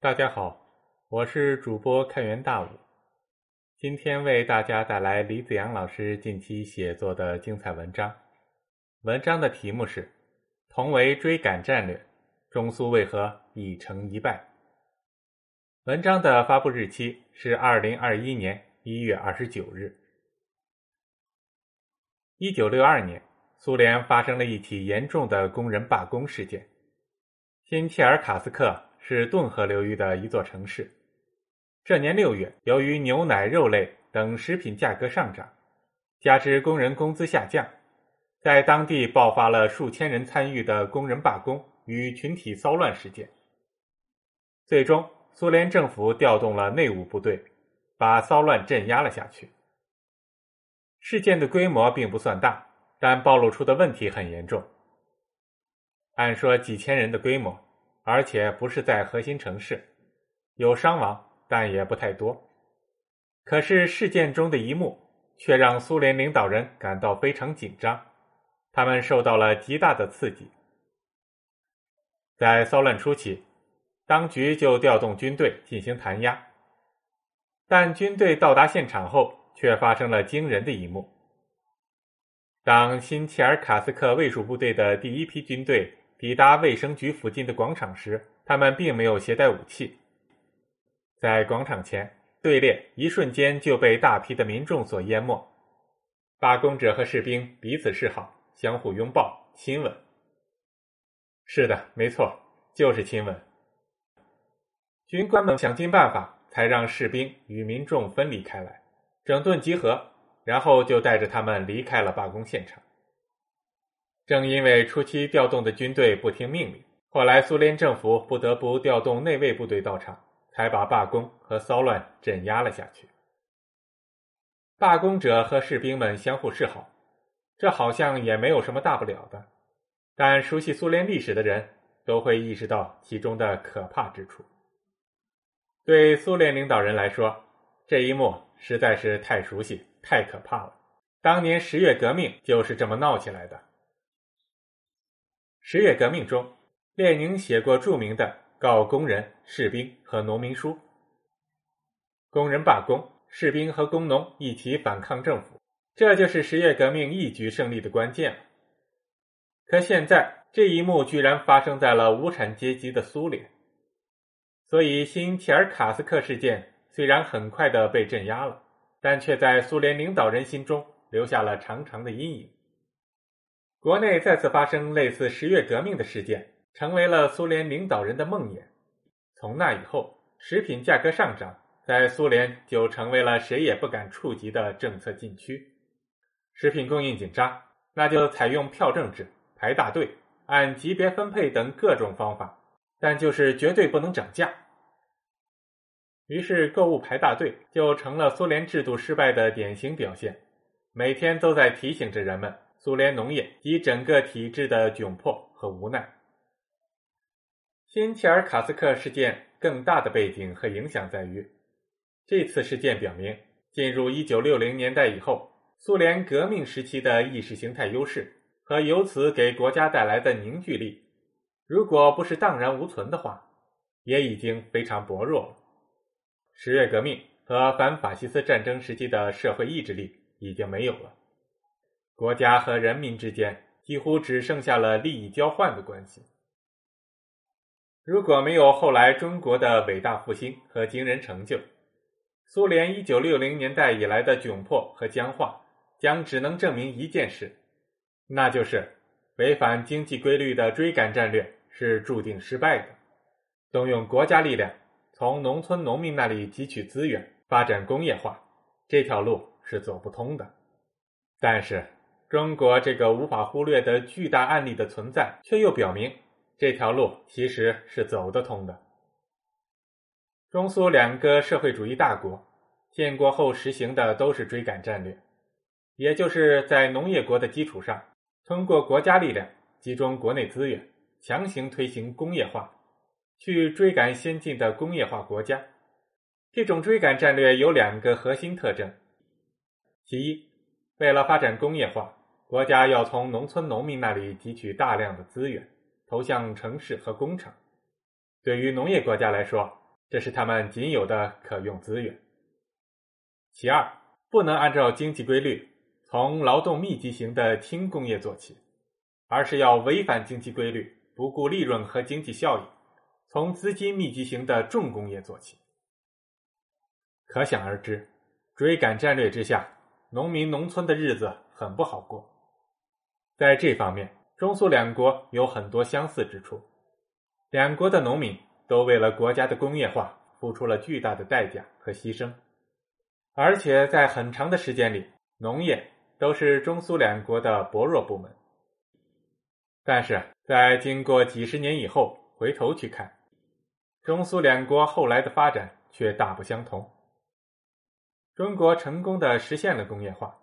大家好，我是主播开元大武，今天为大家带来李子阳老师近期写作的精彩文章。文章的题目是《同为追赶战略，中苏为何一成一败》。文章的发布日期是二零二一年一月二十九日。一九六二年，苏联发生了一起严重的工人罢工事件。新切尔卡斯克是顿河流域的一座城市。这年六月，由于牛奶、肉类等食品价格上涨，加之工人工资下降，在当地爆发了数千人参与的工人罢工与群体骚乱事件。最终，苏联政府调动了内务部队，把骚乱镇压了下去。事件的规模并不算大，但暴露出的问题很严重。按说几千人的规模，而且不是在核心城市，有伤亡，但也不太多。可是事件中的一幕却让苏联领导人感到非常紧张，他们受到了极大的刺激。在骚乱初期，当局就调动军队进行弹压，但军队到达现场后，却发生了惊人的一幕。当新切尔卡斯克卫戍部队的第一批军队。抵达卫生局附近的广场时，他们并没有携带武器。在广场前，队列一瞬间就被大批的民众所淹没。罢工者和士兵彼此示好，相互拥抱、亲吻。是的，没错，就是亲吻。军官们想尽办法，才让士兵与民众分离开来，整顿集合，然后就带着他们离开了罢工现场。正因为初期调动的军队不听命令，后来苏联政府不得不调动内卫部队到场，才把罢工和骚乱镇压了下去。罢工者和士兵们相互示好，这好像也没有什么大不了的。但熟悉苏联历史的人都会意识到其中的可怕之处。对苏联领导人来说，这一幕实在是太熟悉、太可怕了。当年十月革命就是这么闹起来的。十月革命中，列宁写过著名的《告工人、士兵和农民书》。工人罢工，士兵和工农一起反抗政府，这就是十月革命一举胜利的关键。可现在这一幕居然发生在了无产阶级的苏联，所以新切尔卡斯克事件虽然很快的被镇压了，但却在苏联领导人心中留下了长长的阴影。国内再次发生类似十月革命的事件，成为了苏联领导人的梦魇。从那以后，食品价格上涨在苏联就成为了谁也不敢触及的政策禁区。食品供应紧张，那就采用票证制、排大队、按级别分配等各种方法，但就是绝对不能涨价。于是，购物排大队就成了苏联制度失败的典型表现，每天都在提醒着人们。苏联农业及整个体制的窘迫和无奈。新切尔卡斯克事件更大的背景和影响在于，这次事件表明，进入一九六零年代以后，苏联革命时期的意识形态优势和由此给国家带来的凝聚力，如果不是荡然无存的话，也已经非常薄弱了。十月革命和反法西斯战争时期的社会意志力已经没有了。国家和人民之间几乎只剩下了利益交换的关系。如果没有后来中国的伟大复兴和惊人成就，苏联一九六零年代以来的窘迫和僵化，将只能证明一件事，那就是违反经济规律的追赶战略是注定失败的。动用国家力量从农村农民那里汲取资源，发展工业化，这条路是走不通的。但是。中国这个无法忽略的巨大案例的存在，却又表明这条路其实是走得通的。中苏两个社会主义大国建国后实行的都是追赶战略，也就是在农业国的基础上，通过国家力量集中国内资源，强行推行工业化，去追赶先进的工业化国家。这种追赶战略有两个核心特征：其一，为了发展工业化。国家要从农村农民那里汲取大量的资源，投向城市和工厂。对于农业国家来说，这是他们仅有的可用资源。其二，不能按照经济规律，从劳动密集型的轻工业做起，而是要违反经济规律，不顾利润和经济效益，从资金密集型的重工业做起。可想而知，追赶战略之下，农民农村的日子很不好过。在这方面，中苏两国有很多相似之处。两国的农民都为了国家的工业化付出了巨大的代价和牺牲，而且在很长的时间里，农业都是中苏两国的薄弱部门。但是在经过几十年以后，回头去看，中苏两国后来的发展却大不相同。中国成功的实现了工业化，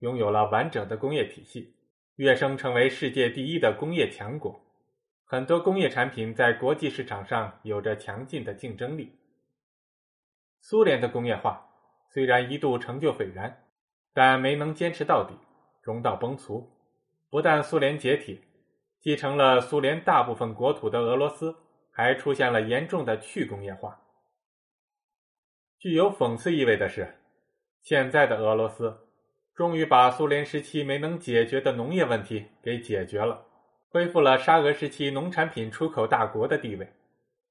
拥有了完整的工业体系，跃升成为世界第一的工业强国。很多工业产品在国际市场上有着强劲的竞争力。苏联的工业化虽然一度成就斐然，但没能坚持到底，中道崩殂。不但苏联解体，继承了苏联大部分国土的俄罗斯还出现了严重的去工业化。具有讽刺意味的是。现在的俄罗斯终于把苏联时期没能解决的农业问题给解决了，恢复了沙俄时期农产品出口大国的地位，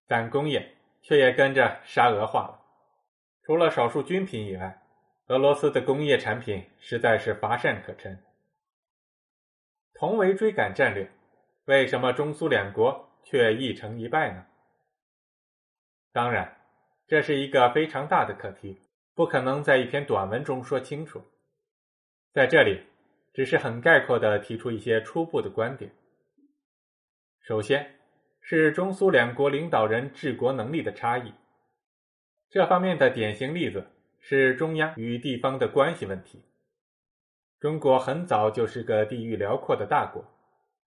但工业却也跟着沙俄化了。除了少数军品以外，俄罗斯的工业产品实在是乏善可陈。同为追赶战略，为什么中苏两国却一成一败呢？当然，这是一个非常大的课题。不可能在一篇短文中说清楚，在这里只是很概括的提出一些初步的观点。首先是中苏两国领导人治国能力的差异，这方面的典型例子是中央与地方的关系问题。中国很早就是个地域辽阔的大国，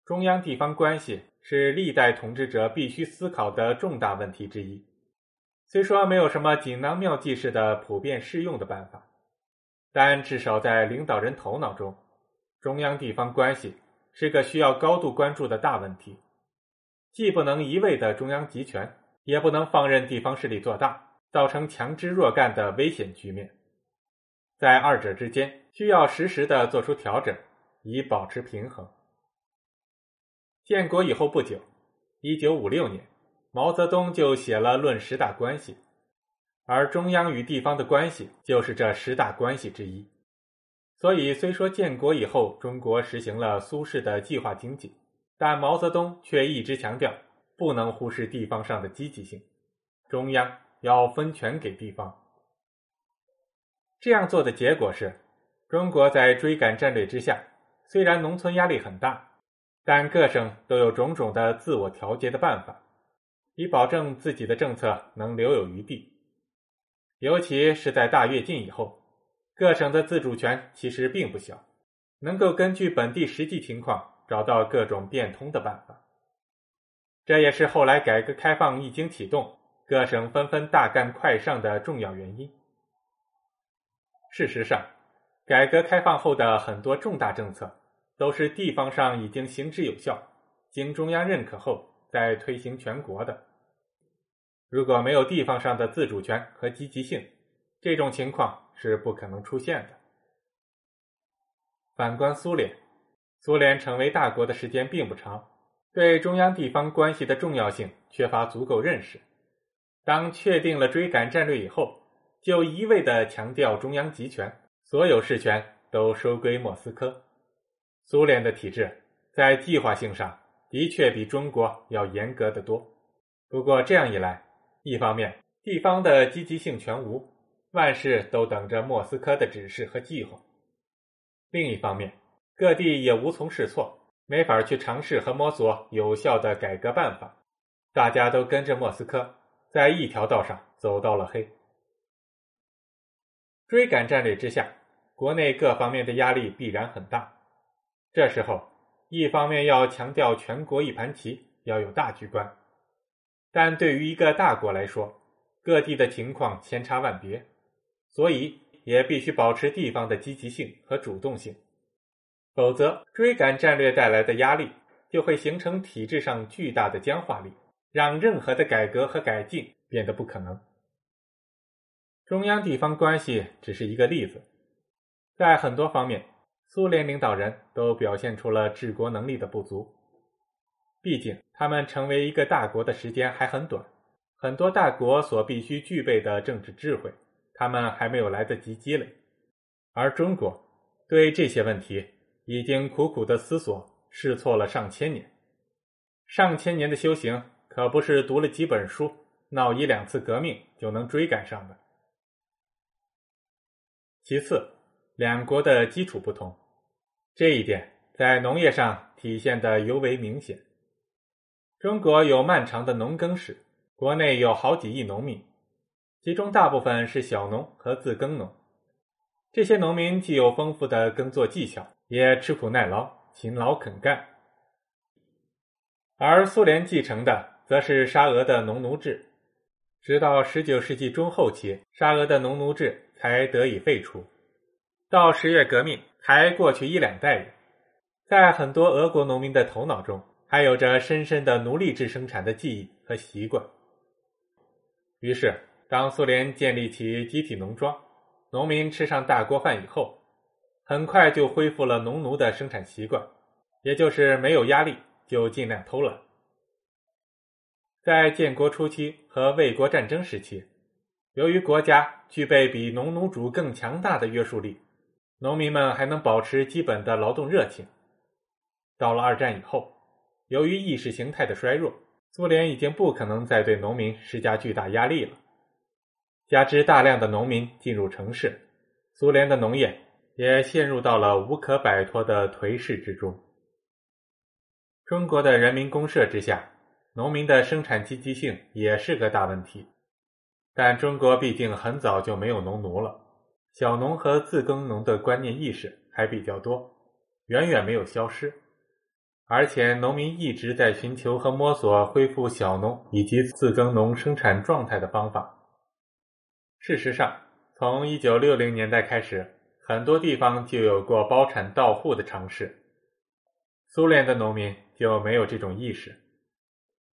中央地方关系是历代统治者必须思考的重大问题之一。虽说没有什么锦囊妙计式的普遍适用的办法，但至少在领导人头脑中，中央地方关系是个需要高度关注的大问题，既不能一味的中央集权，也不能放任地方势力做大，造成强支弱干的危险局面。在二者之间，需要实时的做出调整，以保持平衡。建国以后不久，一九五六年。毛泽东就写了《论十大关系》，而中央与地方的关系就是这十大关系之一。所以，虽说建国以后中国实行了苏式的计划经济，但毛泽东却一直强调不能忽视地方上的积极性，中央要分权给地方。这样做的结果是，中国在追赶战略之下，虽然农村压力很大，但各省都有种种的自我调节的办法。以保证自己的政策能留有余地，尤其是在大跃进以后，各省的自主权其实并不小，能够根据本地实际情况找到各种变通的办法。这也是后来改革开放一经启动，各省纷纷大干快上的重要原因。事实上，改革开放后的很多重大政策都是地方上已经行之有效，经中央认可后。再推行全国的，如果没有地方上的自主权和积极性，这种情况是不可能出现的。反观苏联，苏联成为大国的时间并不长，对中央地方关系的重要性缺乏足够认识。当确定了追赶战略以后，就一味的强调中央集权，所有事权都收归莫斯科。苏联的体制在计划性上。的确比中国要严格的多，不过这样一来，一方面地方的积极性全无，万事都等着莫斯科的指示和计划；另一方面，各地也无从试错，没法去尝试和摸索有效的改革办法，大家都跟着莫斯科，在一条道上走到了黑。追赶战略之下，国内各方面的压力必然很大，这时候。一方面要强调全国一盘棋，要有大局观，但对于一个大国来说，各地的情况千差万别，所以也必须保持地方的积极性和主动性，否则追赶战略带来的压力就会形成体制上巨大的僵化力，让任何的改革和改进变得不可能。中央地方关系只是一个例子，在很多方面，苏联领导人都表现出了治国能力的不足。毕竟，他们成为一个大国的时间还很短，很多大国所必须具备的政治智慧，他们还没有来得及积累。而中国对这些问题已经苦苦的思索、试错了上千年，上千年的修行可不是读了几本书、闹一两次革命就能追赶上的。其次，两国的基础不同，这一点在农业上体现的尤为明显。中国有漫长的农耕史，国内有好几亿农民，其中大部分是小农和自耕农。这些农民既有丰富的耕作技巧，也吃苦耐劳、勤劳肯干。而苏联继承的则是沙俄的农奴制，直到十九世纪中后期，沙俄的农奴制才得以废除。到十月革命还过去一两代人，在很多俄国农民的头脑中。还有着深深的奴隶制生产的记忆和习惯。于是，当苏联建立起集体农庄，农民吃上大锅饭以后，很快就恢复了农奴的生产习惯，也就是没有压力就尽量偷懒。在建国初期和卫国战争时期，由于国家具备比农奴主更强大的约束力，农民们还能保持基本的劳动热情。到了二战以后，由于意识形态的衰弱，苏联已经不可能再对农民施加巨大压力了。加之大量的农民进入城市，苏联的农业也陷入到了无可摆脱的颓势之中。中国的人民公社之下，农民的生产积极性也是个大问题。但中国毕竟很早就没有农奴了，小农和自耕农的观念意识还比较多，远远没有消失。而且，农民一直在寻求和摸索恢复小农以及自耕农生产状态的方法。事实上，从一九六零年代开始，很多地方就有过包产到户的尝试。苏联的农民就没有这种意识。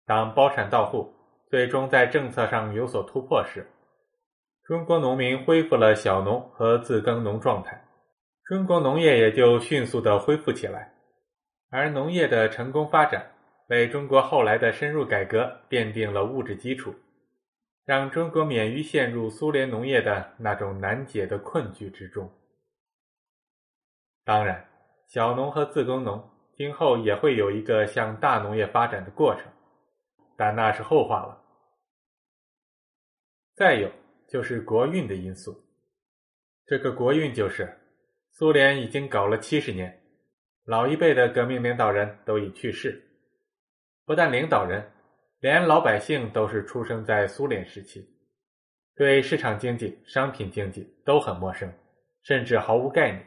当包产到户最终在政策上有所突破时，中国农民恢复了小农和自耕农状态，中国农业也就迅速的恢复起来。而农业的成功发展，为中国后来的深入改革奠定了物质基础，让中国免于陷入苏联农业的那种难解的困局之中。当然，小农和自耕农今后也会有一个向大农业发展的过程，但那是后话了。再有就是国运的因素，这个国运就是苏联已经搞了七十年。老一辈的革命领导人都已去世，不但领导人，连老百姓都是出生在苏联时期，对市场经济、商品经济都很陌生，甚至毫无概念。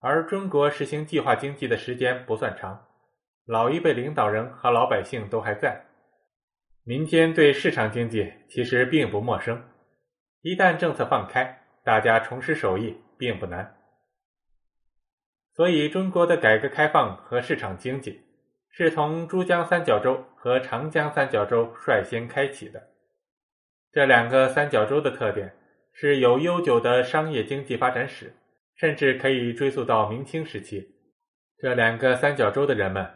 而中国实行计划经济的时间不算长，老一辈领导人和老百姓都还在，民间对市场经济其实并不陌生，一旦政策放开，大家重拾手艺并不难。所以，中国的改革开放和市场经济是从珠江三角洲和长江三角洲率先开启的。这两个三角洲的特点是有悠久的商业经济发展史，甚至可以追溯到明清时期。这两个三角洲的人们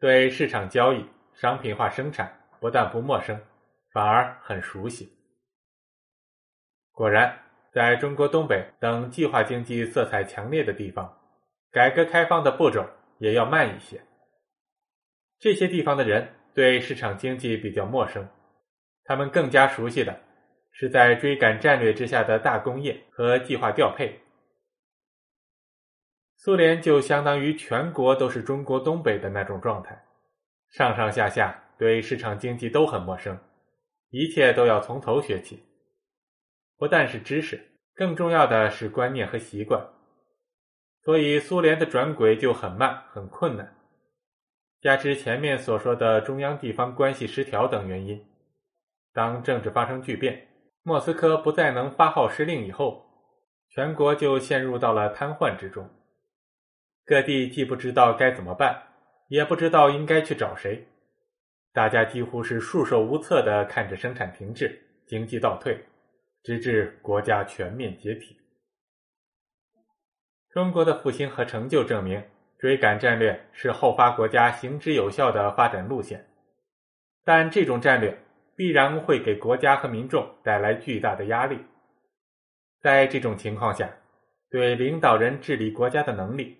对市场交易、商品化生产不但不陌生，反而很熟悉。果然，在中国东北等计划经济色彩强烈的地方。改革开放的步骤也要慢一些。这些地方的人对市场经济比较陌生，他们更加熟悉的是在追赶战略之下的大工业和计划调配。苏联就相当于全国都是中国东北的那种状态，上上下下对市场经济都很陌生，一切都要从头学起。不但是知识，更重要的是观念和习惯。所以，苏联的转轨就很慢、很困难。加之前面所说的中央地方关系失调等原因，当政治发生巨变，莫斯科不再能发号施令以后，全国就陷入到了瘫痪之中。各地既不知道该怎么办，也不知道应该去找谁，大家几乎是束手无策的看着生产停滞、经济倒退，直至国家全面解体。中国的复兴和成就证明，追赶战略是后发国家行之有效的发展路线，但这种战略必然会给国家和民众带来巨大的压力。在这种情况下，对领导人治理国家的能力，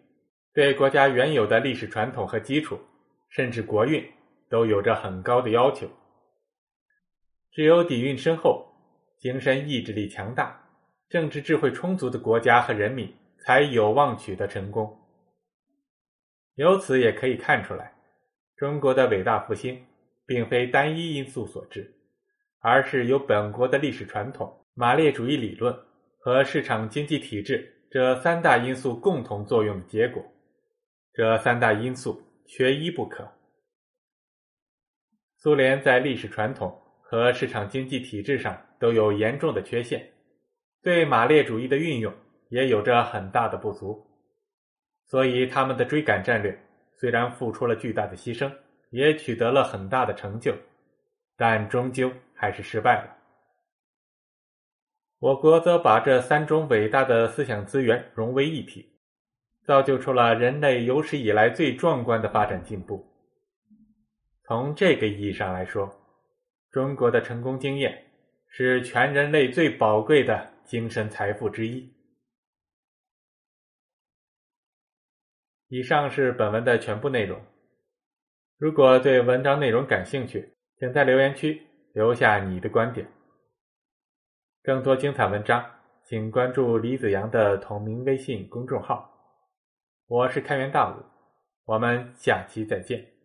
对国家原有的历史传统和基础，甚至国运，都有着很高的要求。只有底蕴深厚、精神意志力强大、政治智慧充足的国家和人民。才有望取得成功。由此也可以看出来，中国的伟大复兴并非单一因素所致，而是由本国的历史传统、马列主义理论和市场经济体制这三大因素共同作用的结果。这三大因素缺一不可。苏联在历史传统和市场经济体制上都有严重的缺陷，对马列主义的运用。也有着很大的不足，所以他们的追赶战略虽然付出了巨大的牺牲，也取得了很大的成就，但终究还是失败了。我国则把这三种伟大的思想资源融为一体，造就出了人类有史以来最壮观的发展进步。从这个意义上来说，中国的成功经验是全人类最宝贵的精神财富之一。以上是本文的全部内容。如果对文章内容感兴趣，请在留言区留下你的观点。更多精彩文章，请关注李子阳的同名微信公众号。我是开源大武，我们下期再见。